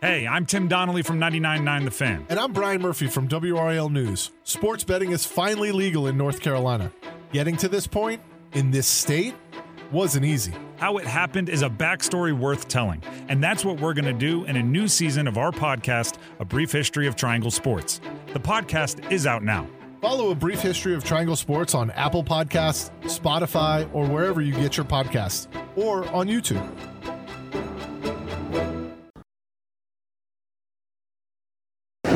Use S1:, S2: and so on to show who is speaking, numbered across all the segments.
S1: Hey, I'm Tim Donnelly from 99.9 The Fan.
S2: And I'm Brian Murphy from WRAL News. Sports betting is finally legal in North Carolina. Getting to this point in this state wasn't easy.
S1: How it happened is a backstory worth telling, and that's what we're going to do in a new season of our podcast, A Brief History of Triangle Sports. The podcast is out now.
S2: Follow A Brief History of Triangle Sports on Apple Podcasts, Spotify, or wherever you get your podcasts, or on YouTube.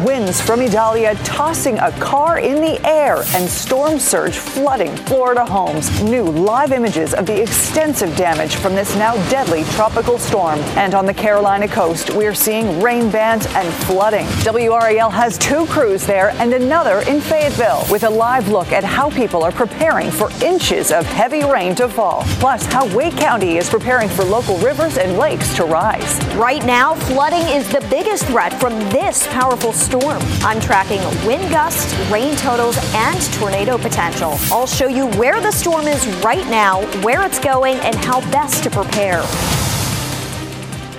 S3: Winds from Idalia tossing a car in the air and storm surge flooding Florida homes. New live images of the extensive damage from this now deadly tropical storm. And on the Carolina coast, we're seeing rain bands and flooding. WRAL has two crews there and another in Fayetteville with a live look at how people are preparing for inches of heavy rain to fall. Plus, how Wake County is preparing for local rivers and lakes to rise.
S4: Right now, flooding is the biggest threat from this powerful storm storm. I'm tracking wind gusts, rain totals, and tornado potential. I'll show you where the storm is right now, where it's going, and how best to prepare.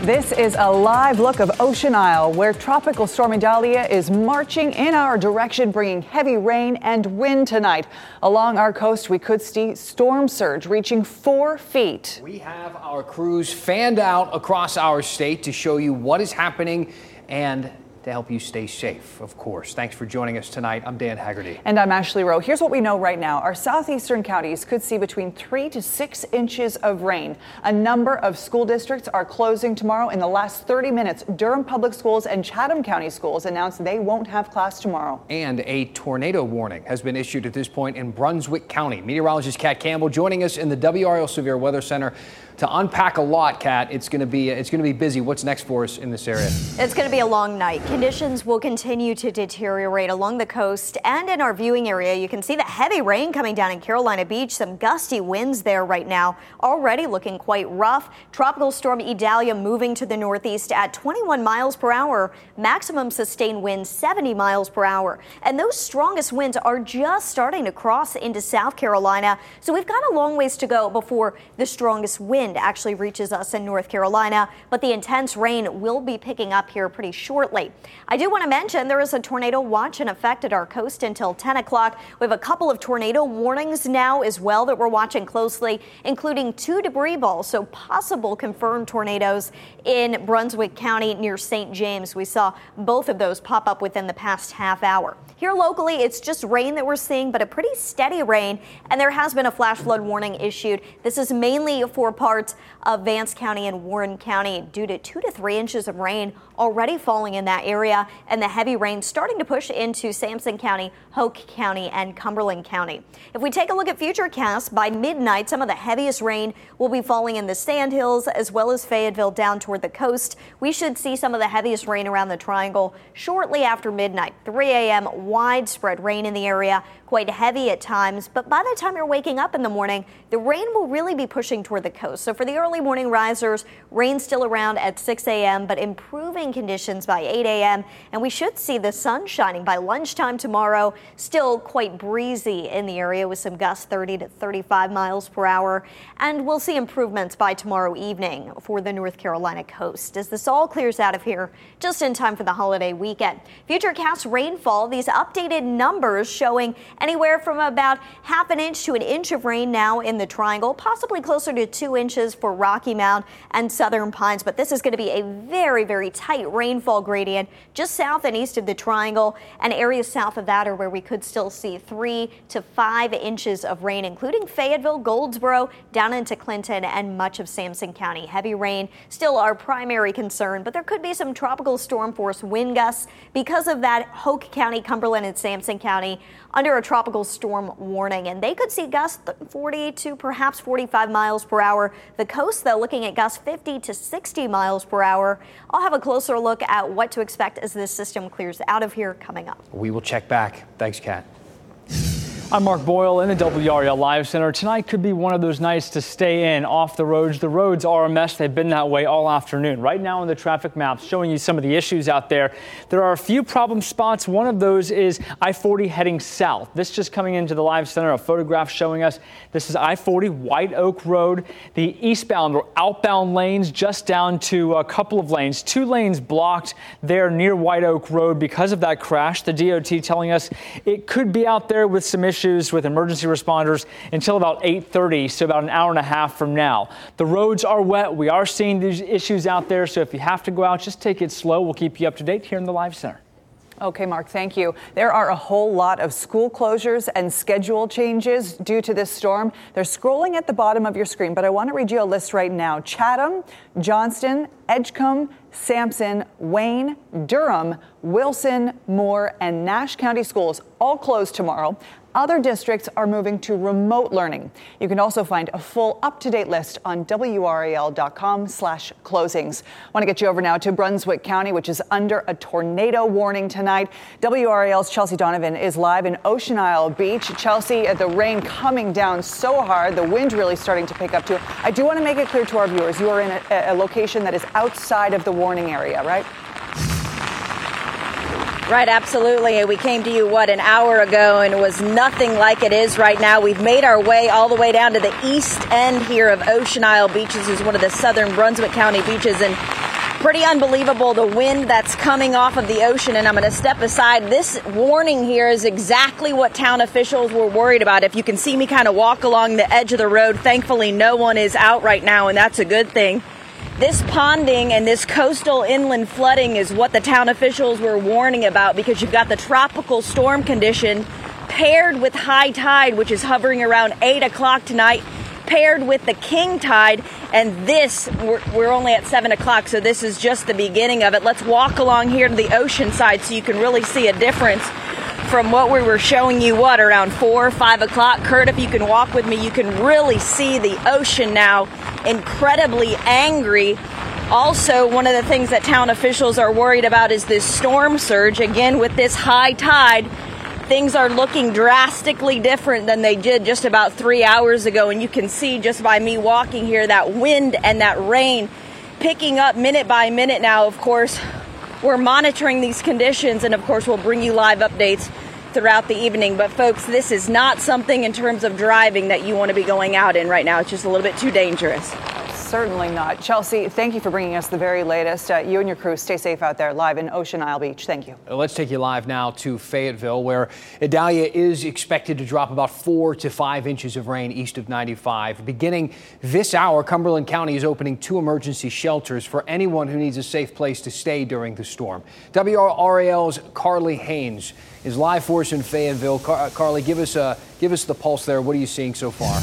S3: This is a live look of Ocean Isle, where Tropical Storm Idalia is marching in our direction, bringing heavy rain and wind tonight. Along our coast, we could see storm surge reaching four feet.
S5: We have our crews fanned out across our state to show you what is happening and to help you stay safe, of course. Thanks for joining us tonight. I'm Dan Haggerty.
S3: And I'm Ashley Rowe. Here's what we know right now. Our southeastern counties could see between three to six inches of rain. A number of school districts are closing tomorrow. In the last 30 minutes, Durham Public Schools and Chatham County Schools announced they won't have class tomorrow.
S5: And a tornado warning has been issued at this point in Brunswick County. Meteorologist Kat Campbell joining us in the WRAL Severe Weather Center to unpack a lot, Kat. It's going to be it's going to be busy. What's next for us in this area?
S4: It's going to be a long night. Conditions will continue to deteriorate along the coast and in our viewing area. You can see the heavy rain coming down in Carolina Beach. Some gusty winds there right now. Already looking quite rough. Tropical storm Idalia moving to the northeast at 21 miles per hour. Maximum sustained winds 70 miles per hour. And those strongest winds are just starting to cross into South Carolina. So we've got a long ways to go before the strongest wind wind actually reaches us in North Carolina, but the intense rain will be picking up here pretty shortly. I do want to mention there is a tornado watch in effect at our coast until 10 o'clock. We have a couple of tornado warnings now as well that we're watching closely, including two debris balls, so possible confirmed tornadoes in Brunswick County near St. James. We saw both of those pop up within the past half hour. Here locally, it's just rain that we're seeing, but a pretty steady rain, and there has been a flash flood warning issued. This is mainly for parts parts of Vance County and Warren County due to two to three inches of rain already falling in that area and the heavy rain starting to push into Sampson County, Hoke County, and Cumberland County. If we take a look at futurecasts, by midnight, some of the heaviest rain will be falling in the Sandhills as well as Fayetteville down toward the coast. We should see some of the heaviest rain around the triangle shortly after midnight. 3 a.m. widespread rain in the area quite heavy at times, but by the time you're waking up in the morning, the rain will really be pushing toward the coast. So for the early morning risers, rain still around at 6 a.m., but improving conditions by 8 a.m. And we should see the sun shining by lunchtime tomorrow. Still quite breezy in the area with some gusts 30 to 35 miles per hour. And we'll see improvements by tomorrow evening for the North Carolina coast as this all clears out of here just in time for the holiday weekend. Futurecast rainfall, these updated numbers showing anywhere from about half an inch to an inch of rain now in the triangle, possibly closer to two inches for Rocky Mount and Southern Pines. But this is going to be a very, very tight rainfall gradient just south and east of the triangle, and areas south of that are where we could still see three to five inches of rain, including Fayetteville, Goldsboro, down into Clinton, and much of Sampson County. Heavy rain still our primary concern, but there could be some tropical storm force wind gusts because of that Hoke County, Cumberland, and Sampson County under a tropical storm warning, and they could see gusts 40 to perhaps 45 miles per hour. The coast, though, looking at gusts 50 to 60 miles per hour. I'll have a closer look at what to expect as this system clears out of here coming up.
S5: We will check back. Thanks, Kat.
S6: I'm Mark Boyle in the WRAL Live Center. Tonight could be one of those nights to stay in off the roads. The roads are a mess. They've been that way all afternoon. Right now on the traffic maps showing you some of the issues out there. There are a few problem spots. One of those is I-40 heading south. This just coming into the Live Center, a photograph showing us this is I-40 White Oak Road. The eastbound or outbound lanes just down to a couple of lanes. Two lanes blocked there near White Oak Road because of that crash. The DOT telling us it could be out there with some issues issues with emergency responders until about 8:30, so about an hour and a half from now. The roads are wet. We are seeing these issues out there, so if you have to go out, just take it slow. We'll keep you up to date here in the Live Center.
S3: Okay, Mark, thank you. There are a whole lot of school closures and schedule changes due to this storm. They're scrolling at the bottom of your screen, but I want to read you a list right now. Chatham, Johnston, Edgecombe, Sampson, Wayne, Durham, Wilson, Moore, and Nash County schools all closed tomorrow. Other districts are moving to remote learning. You can also find a full up-to-date list on wral.com slash closings. I want to get you over now to Brunswick County, which is under a tornado warning tonight. WRAL's Chelsea Donovan is live in Ocean Isle Beach. Chelsea, uh, the rain coming down so hard, the wind really starting to pick up too. I do want to make it clear to our viewers, you are in a, a location that is outside of the warning area, right?
S7: Right, absolutely. We came to you, what, an hour ago, and it was nothing like it is right now. We've made our way all the way down to the east end here of Ocean Isle Beaches, is one of the southern Brunswick County beaches, and pretty unbelievable the wind that's coming off of the ocean. And I'm going to step aside. This warning here is exactly what town officials were worried about. If you can see me kind of walk along the edge of the road, thankfully no one is out right now, and that's a good thing. This ponding and this coastal inland flooding is what the town officials were warning about because you've got the tropical storm condition paired with high tide, which is hovering around 8 o'clock tonight, paired with the king tide. And this, we're, we're only at 7 o'clock, so this is just the beginning of it. Let's walk along here to the ocean side so you can really see a difference from what we were showing you, what, around 4 or 5 o'clock. Kurt, if you can walk with me, you can really see the ocean now incredibly angry. Also, one of the things that town officials are worried about is this storm surge. Again, with this high tide, things are looking drastically different than they did just about three hours ago. And you can see just by me walking here that wind and that rain picking up minute by minute now. Of course, we're monitoring these conditions, and of course, we'll bring you live updates throughout the evening. But, folks, this is not something in terms of driving that you want to be going out in right now. It's just a little bit too dangerous.
S3: Certainly not. Chelsea, thank you for bringing us the very latest. Uh, you and your crew stay safe out there live in Ocean Isle Beach. Thank you.
S5: Let's take you live now to Fayetteville, where Idalia is expected to drop about four to five inches of rain east of 95. Beginning this hour, Cumberland County is opening two emergency shelters for anyone who needs a safe place to stay during the storm. WRAL's Carly Haynes is live for us in Fayetteville. Car- Carly, give us, a, give us the pulse there. What are you seeing so far?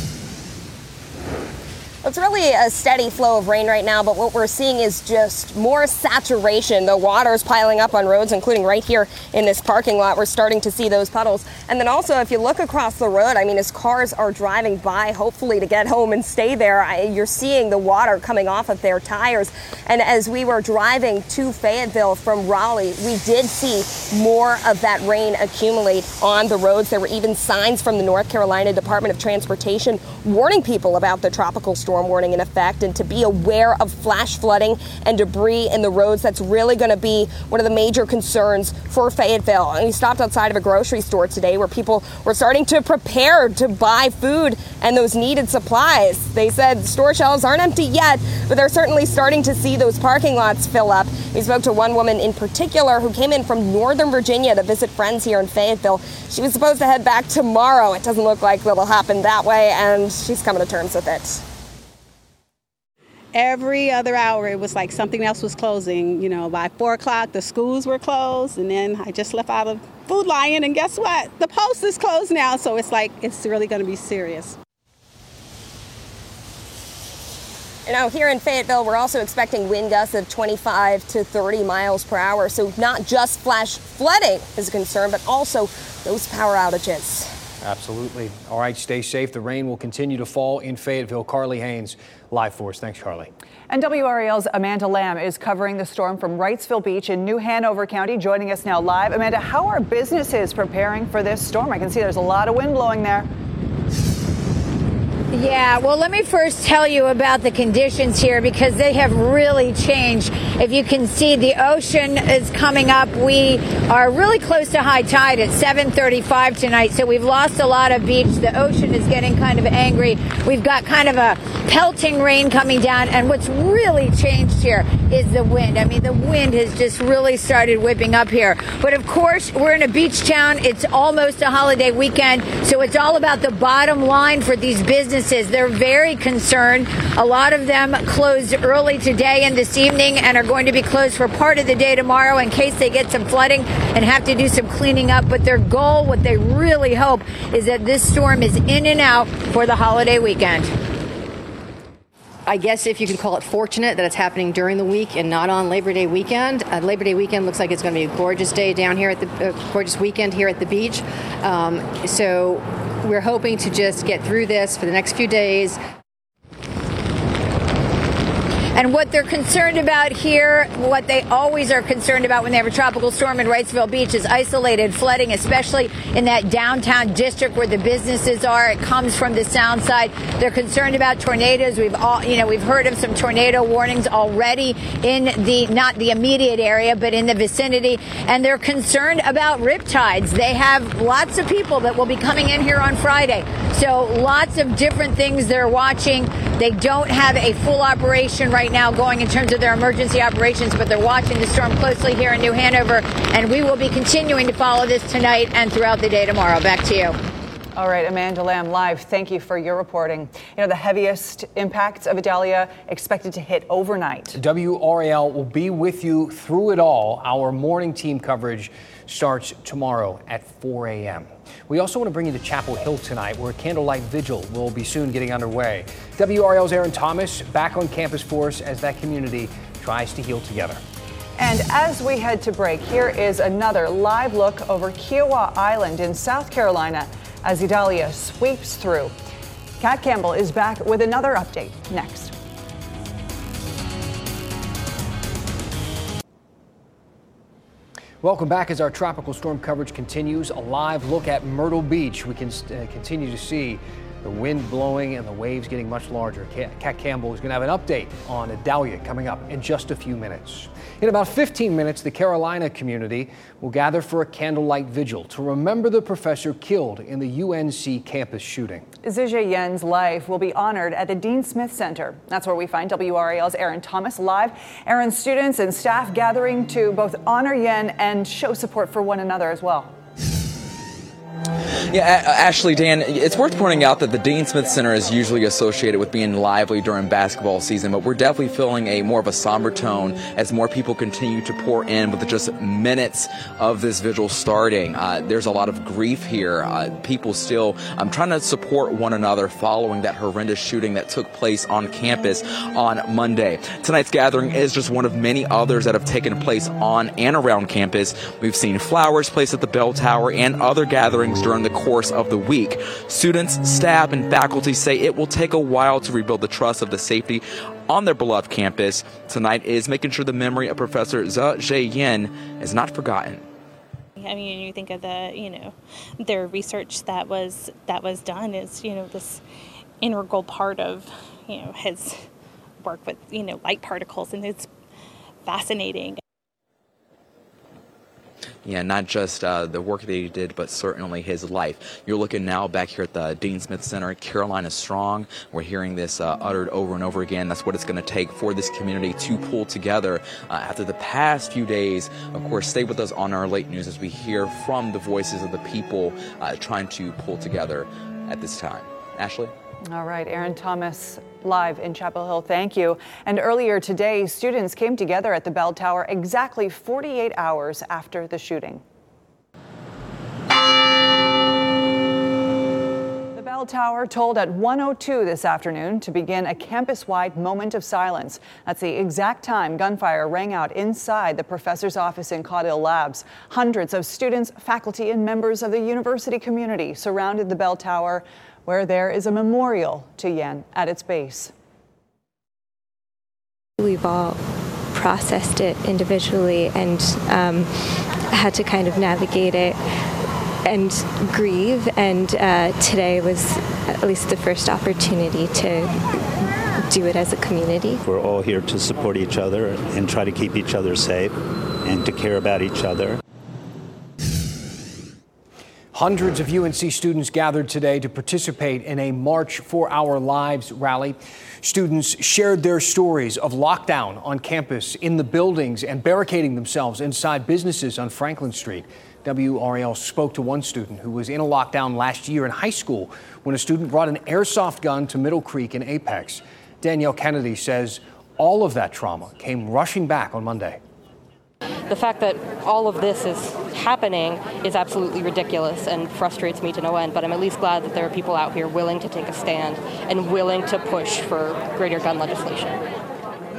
S7: It's really a steady flow of rain right now, but what we're seeing is just more saturation. The water is piling up on roads, including right here in this parking lot. We're starting to see those puddles. And then also, if you look across the road, I mean, as cars are driving by, hopefully to get home and stay there, you're seeing the water coming off of their tires. And as we were driving to Fayetteville from Raleigh, we did see more of that rain accumulate on the roads. There were even signs from the North Carolina Department of Transportation warning people about the tropical storm storm warning in effect and to be aware of flash flooding and debris in the roads. That's really going to be one of the major concerns for Fayetteville. And we stopped outside of a grocery store today where people were starting to prepare to buy food and those needed supplies. They said store shelves aren't empty yet, but they're certainly starting to see those parking lots fill up. We spoke to one woman in particular who came in from Northern Virginia to visit friends here in Fayetteville. She was supposed to head back tomorrow. It doesn't look like it'll happen that way, and she's coming to terms with it
S8: every other hour it was like something else was closing you know by four o'clock the schools were closed and then i just left out of food lion and guess what the post is closed now so it's like it's really going to be serious
S7: Now, here in Fayetteville, we're also expecting wind gusts of 25 to 30 miles per hour. So, not just flash flooding is a concern, but also those power outages.
S5: Absolutely. All right, stay safe. The rain will continue to fall in Fayetteville. Carly Haynes, live for us. Thanks, Carly.
S3: And WRAL's Amanda Lamb is covering the storm from Wrightsville Beach in New Hanover County, joining us now live. Amanda, how are businesses preparing for this storm? I can see there's a lot of wind blowing there.
S9: Yeah, well, let me first tell you about the conditions here because they have really changed. If you can see, the ocean is coming up. We are really close to high tide at 7:35 tonight, so we've lost a lot of beach. The ocean is getting kind of angry. We've got kind of a pelting rain coming down, and what's really changed here is the wind. I mean, the wind has just really started whipping up here. But of course, we're in a beach town. It's almost a holiday weekend, so it's all about the bottom line for these businesses. They're very concerned. A lot of them closed early today and this evening and are going to be closed for part of the day tomorrow in case they get some flooding and have to do some cleaning up. But their goal, what they really hope, is that this storm is in and out for the holiday weekend.
S10: I guess if you could call it fortunate that it's happening during the week and not on Labor Day weekend. Uh, Labor Day weekend looks like it's going to be a gorgeous day down here at the uh, gorgeous weekend here at the beach. Um, so we're hoping to just get through this for the next few days.
S9: And what they're concerned about here, what they always are concerned about when they have a tropical storm in Wrightsville Beach is isolated flooding, especially in that downtown district where the businesses are. It comes from the sound side. They're concerned about tornadoes. We've all, you know, we've heard of some tornado warnings already in the, not the immediate area, but in the vicinity. And they're concerned about riptides. They have lots of people that will be coming in here on Friday. So lots of different things they're watching. They don't have a full operation right right now going in terms of their emergency operations, but they're watching the storm closely here in New Hanover, and we will be continuing to follow this tonight and throughout the day tomorrow. Back to you.
S3: All right, Amanda Lamb, live. Thank you for your reporting. You know, the heaviest impacts of Idalia expected to hit overnight.
S5: WRAL will be with you through it all. Our morning team coverage starts tomorrow at 4 a.m. We also want to bring you to Chapel Hill tonight, where a candlelight vigil will be soon getting underway. WRAL's Aaron Thomas back on campus for us as that community tries to heal together.
S3: And as we head to break, here is another live look over Kiawah Island in South Carolina as Idalia sweeps through. Kat Campbell is back with another update next.
S5: Welcome back as our tropical storm coverage continues. A live look at Myrtle Beach. We can uh, continue to see the wind blowing and the waves getting much larger. Kat Campbell is going to have an update on Idalia coming up in just a few minutes. In about 15 minutes, the Carolina community will gather for a candlelight vigil to remember the professor killed in the UNC campus shooting.
S3: Zijie Yan's life will be honored at the Dean Smith Center. That's where we find WRAL's Aaron Thomas live. Aaron, students and staff gathering to both honor Yan and show support for one another as well.
S11: Yeah, Ashley, Dan, it's worth pointing out that the Dean Smith Center is usually associated with being lively during basketball season, but we're definitely feeling a more of a somber tone as more people continue to pour in with just minutes of this vigil starting. Uh, there's a lot of grief here. Uh, people still um, trying to support one another following that horrendous shooting that took place on campus on Monday. Tonight's gathering is just one of many others that have taken place on and around campus. We've seen flowers placed at the bell tower and other gatherings during the course of the week. Students, staff, and faculty say it will take a while to rebuild the trust of the safety on their beloved campus. Tonight is making sure the memory of Professor Zijie Yan is not forgotten.
S12: I mean, you think of the, you know, their research that was that was done is, you know, this integral part of, you know, his work with, you know, light particles, and it's fascinating.
S11: Yeah, not just uh, the work that he did, but certainly his life. You're looking now back here at the Dean Smith Center, Carolina Strong. We're hearing this uh, uttered over and over again. That's what it's going to take for this community to pull together uh, after the past few days. Of course, stay with us on our late news as we hear from the voices of the people uh, trying to pull together at this time. Ashley?
S3: All right, Aaron Thomas live in Chapel Hill. Thank you. And earlier today, students came together at the bell tower exactly 48 hours after the shooting. The Bell tower tolled at 102 this afternoon to begin a campus wide moment of silence. That's the exact time gunfire rang out inside the professor's office in Caudill Labs. Hundreds of students, faculty, and members of the university community surrounded the bell tower, where there is a memorial to Yan at its base.
S13: We've all processed it individually and um, had to kind of navigate it and grieve. And uh, today was at least the first opportunity to do it as a community.
S14: We're all here to support each other and try to keep each other safe and to care about each other.
S5: Hundreds of UNC students gathered today to participate in a March for Our Lives rally. Students shared their stories of lockdown on campus, in the buildings, and barricading themselves inside businesses on Franklin Street. WRAL spoke to one student who was in a lockdown last year in high school when a student brought an airsoft gun to Middle Creek in Apex. Danielle Kennedy says all of that trauma came rushing back on Monday.
S15: The fact that all of this is happening is absolutely ridiculous and frustrates me to no end, but I'm at least glad that there are people out here willing to take a stand and willing to push for greater gun legislation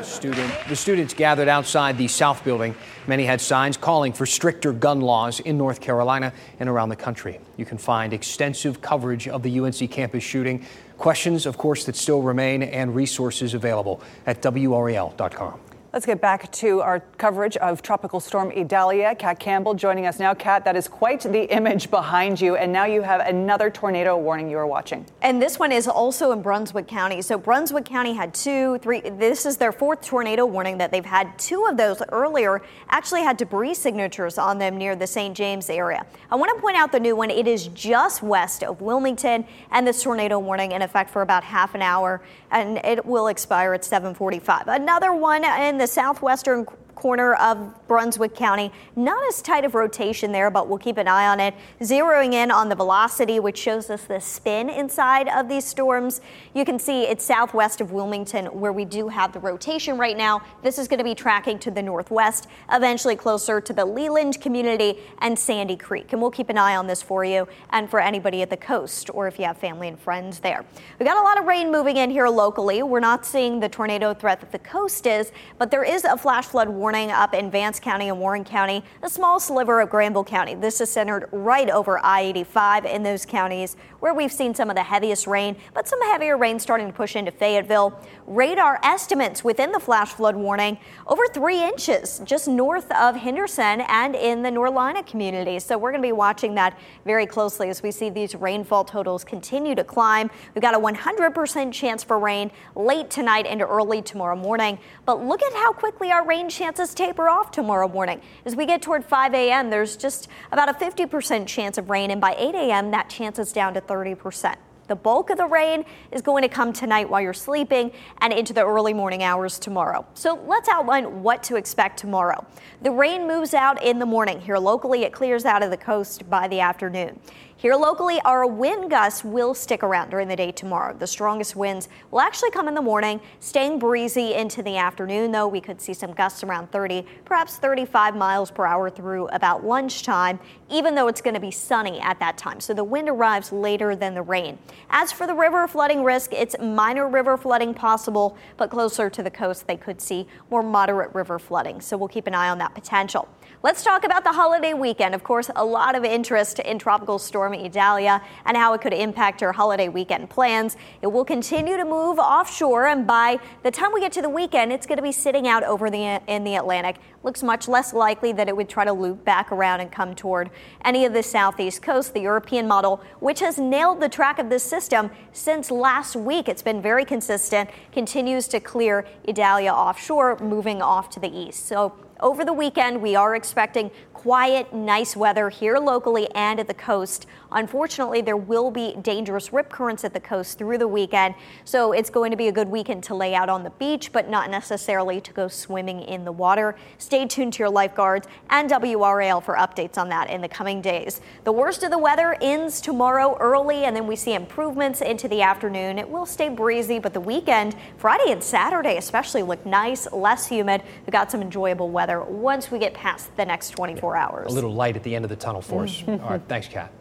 S5: student, the students gathered outside the South Building. Many had signs calling for stricter gun laws in North Carolina and around the country. You can find extensive coverage of the UNC campus shooting, questions, of course, that still remain, and resources available at WRAL.com.
S3: Let's get back to our coverage of Tropical Storm Idalia. Kat Campbell joining us now. Kat, that is quite the image behind you. And now you have another tornado warning you are watching.
S4: And this one is also in Brunswick County. So Brunswick County had two, three. This is their fourth tornado warning that they've had. Two of those earlier actually had debris signatures on them near the St. James area. I want to point out the new one. It is just west of Wilmington, and this tornado warning in effect for about half an hour, and it will expire at 7:45. Another one in southwestern corner of Brunswick County. Not as tight of rotation there, but we'll keep an eye on it. Zeroing in on the velocity, which shows us the spin inside of these storms. You can see it's southwest of Wilmington where we do have the rotation right now. This is going to be tracking to the northwest, eventually closer to the Leland community and Sandy Creek. And we'll keep an eye on this for you and for anybody at the coast or if you have family and friends there. We've got a lot of rain moving in here locally. We're not seeing the tornado threat that the coast is, but there is a flash flood warning up in Vance County and Warren County, a small sliver of Granville County. This is centered right over I 85 in those counties where we've seen some of the heaviest rain, but some heavier rain starting to push into Fayetteville. Radar estimates within the flash flood warning over three inches just north of Henderson and in the Norlina community. So we're going to be watching that very closely as we see these rainfall totals continue to climb. We've got a 100% chance for rain late tonight into early tomorrow morning. But look at how quickly our rain chances taper off tomorrow morning. As we get toward 5 a.m., there's just about a 50% chance of rain, and by 8 a.m., that chance is down to 30%. The bulk of the rain is going to come tonight while you're sleeping and into the early morning hours tomorrow. So let's outline what to expect tomorrow. The rain moves out in the morning. Here locally, it clears out of the coast by the afternoon. Here locally, our wind gusts will stick around during the day tomorrow. The strongest winds will actually come in the morning, staying breezy into the afternoon, though we could see some gusts around 30, perhaps 35 miles per hour through about lunchtime, even though it's going to be sunny at that time. So the wind arrives later than the rain. As for the river flooding risk, it's minor river flooding possible, but closer to the coast, they could see more moderate river flooding. So we'll keep an eye on that potential. Let's talk about the holiday weekend. Of course, a lot of interest in Tropical Storm Idalia and how it could impact our holiday weekend plans. It will continue to move offshore, and by the time we get to the weekend, it's going to be sitting out over the in the Atlantic. Looks much less likely that it would try to loop back around and come toward any of the southeast coast. The European model, which has nailed the track of this system since last week, it's been very consistent, continues to clear Idalia offshore, moving off to the east. So over the weekend, we are expecting quiet, nice weather here locally and at the coast. Unfortunately, there will be dangerous rip currents at the coast through the weekend, so it's going to be a good weekend to lay out on the beach, but not necessarily to go swimming in the water. Stay tuned to your lifeguards and WRAL for updates on that in the coming days. The worst of the weather ends tomorrow early, and then we see improvements into the afternoon. It will stay breezy, but the weekend, Friday and Saturday especially, look nice, less humid. We've got some enjoyable weather once we get past the next 24 hours.
S5: A little light at the end of the tunnel for us. Mm. All right, thanks, Kat.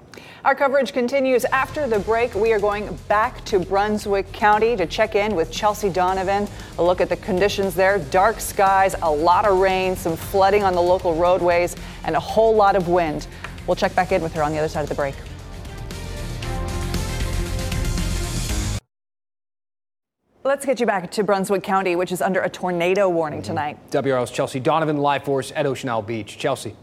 S16: Our coverage continues after the break. We are going back to Brunswick County to check in with Chelsea Donovan. A look at the conditions there dark skies, a lot of rain, some flooding on the local roadways, and a whole lot of wind. We'll check back in with her on the other side of the break. Let's get you back to Brunswick County, which is under a tornado warning tonight.
S5: WRAL's Chelsea Donovan live for us at Ocean Isle Beach. Chelsea.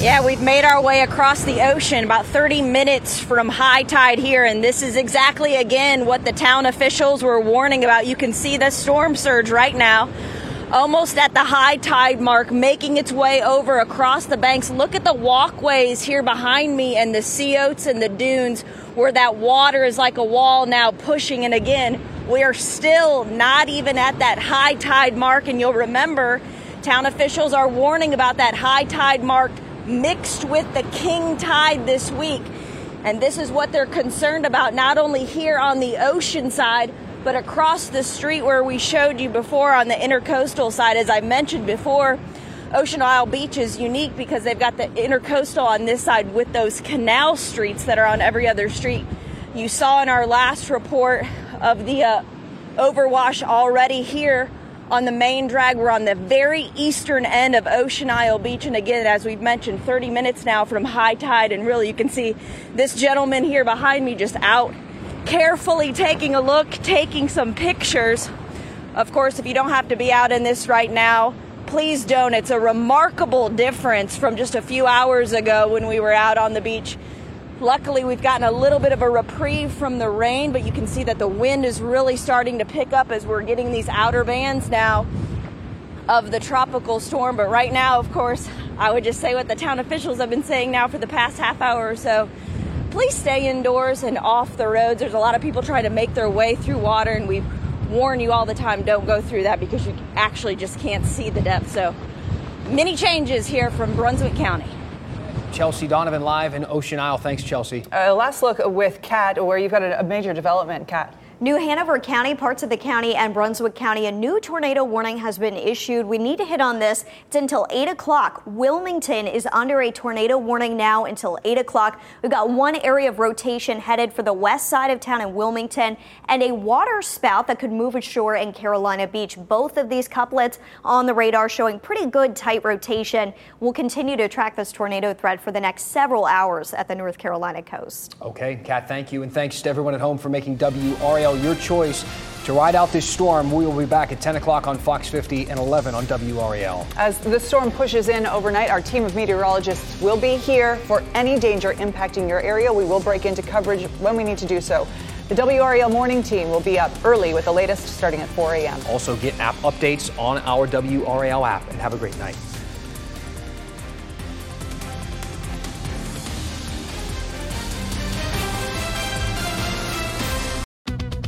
S7: Yeah, we've made our way across the ocean about 30 minutes from high tide here, and this is exactly again what the town officials were warning about. You can see the storm surge right now, almost at the high tide mark, making its way over across the banks. Look at the walkways here behind me and the sea oats and the dunes where that water is like a wall now pushing. And again, we are still not even at that high tide mark, and you'll remember town officials are warning about that high tide mark mixed with the king tide this week. And this is what they're concerned about, not only here on the ocean side, but across the street where we showed you before on the intercoastal side. As I mentioned before, Ocean Isle Beach is unique because they've got the intercoastal on this side with those canal streets that are on every other street. You saw in our last report of the uh, overwash already here on the main drag. We're on the very eastern end of Ocean Isle Beach. And again, as we've mentioned, 30 minutes now from high tide. And really, you can see this gentleman here behind me just out carefully taking a look, taking some pictures. Of course, if you don't have to be out in this right now, please don't. It's a remarkable difference from just a few hours ago when we were out on the beach. Luckily, we've gotten a little bit of a reprieve from the rain, but you can see that the wind is really starting to pick up as we're getting these outer bands now of the tropical storm. But right now, of course, I would just say what the town officials have been saying now for the past half hour or so. Please stay indoors and off the roads. There's a lot of people trying to make their way through water, and we warn you all the time don't go through that because you actually just can't see the depth. So, many changes here from Brunswick County.
S5: Chelsea Donovan live in Ocean Isle. Thanks, Chelsea.
S16: Uh, last look with Kat, where you've got a, a major development, Kat.
S4: New Hanover County, parts of the county, and Brunswick County, a new tornado warning has been issued. We need to hit on this. It's until 8 o'clock. Wilmington is under a tornado warning now until 8 o'clock. We've got one area of rotation headed for the west side of town in Wilmington and a water spout that could move ashore in Carolina Beach. Both of these couplets on the radar showing pretty good tight rotation. We'll continue to track this tornado threat for the next several hours at the North Carolina coast.
S5: Okay, Kat, thank you. And thanks to everyone at home for making Your choice to ride out this storm. We will be back at 10 o'clock on Fox 50 and 11 on WRAL.
S16: As the storm pushes in overnight, our team of meteorologists will be here for any danger impacting your area. We will break into coverage when we need to do so. The WRAL morning team will be up early with the latest starting at 4 a.m.
S5: Also, get app updates on our WRAL app and have a great night.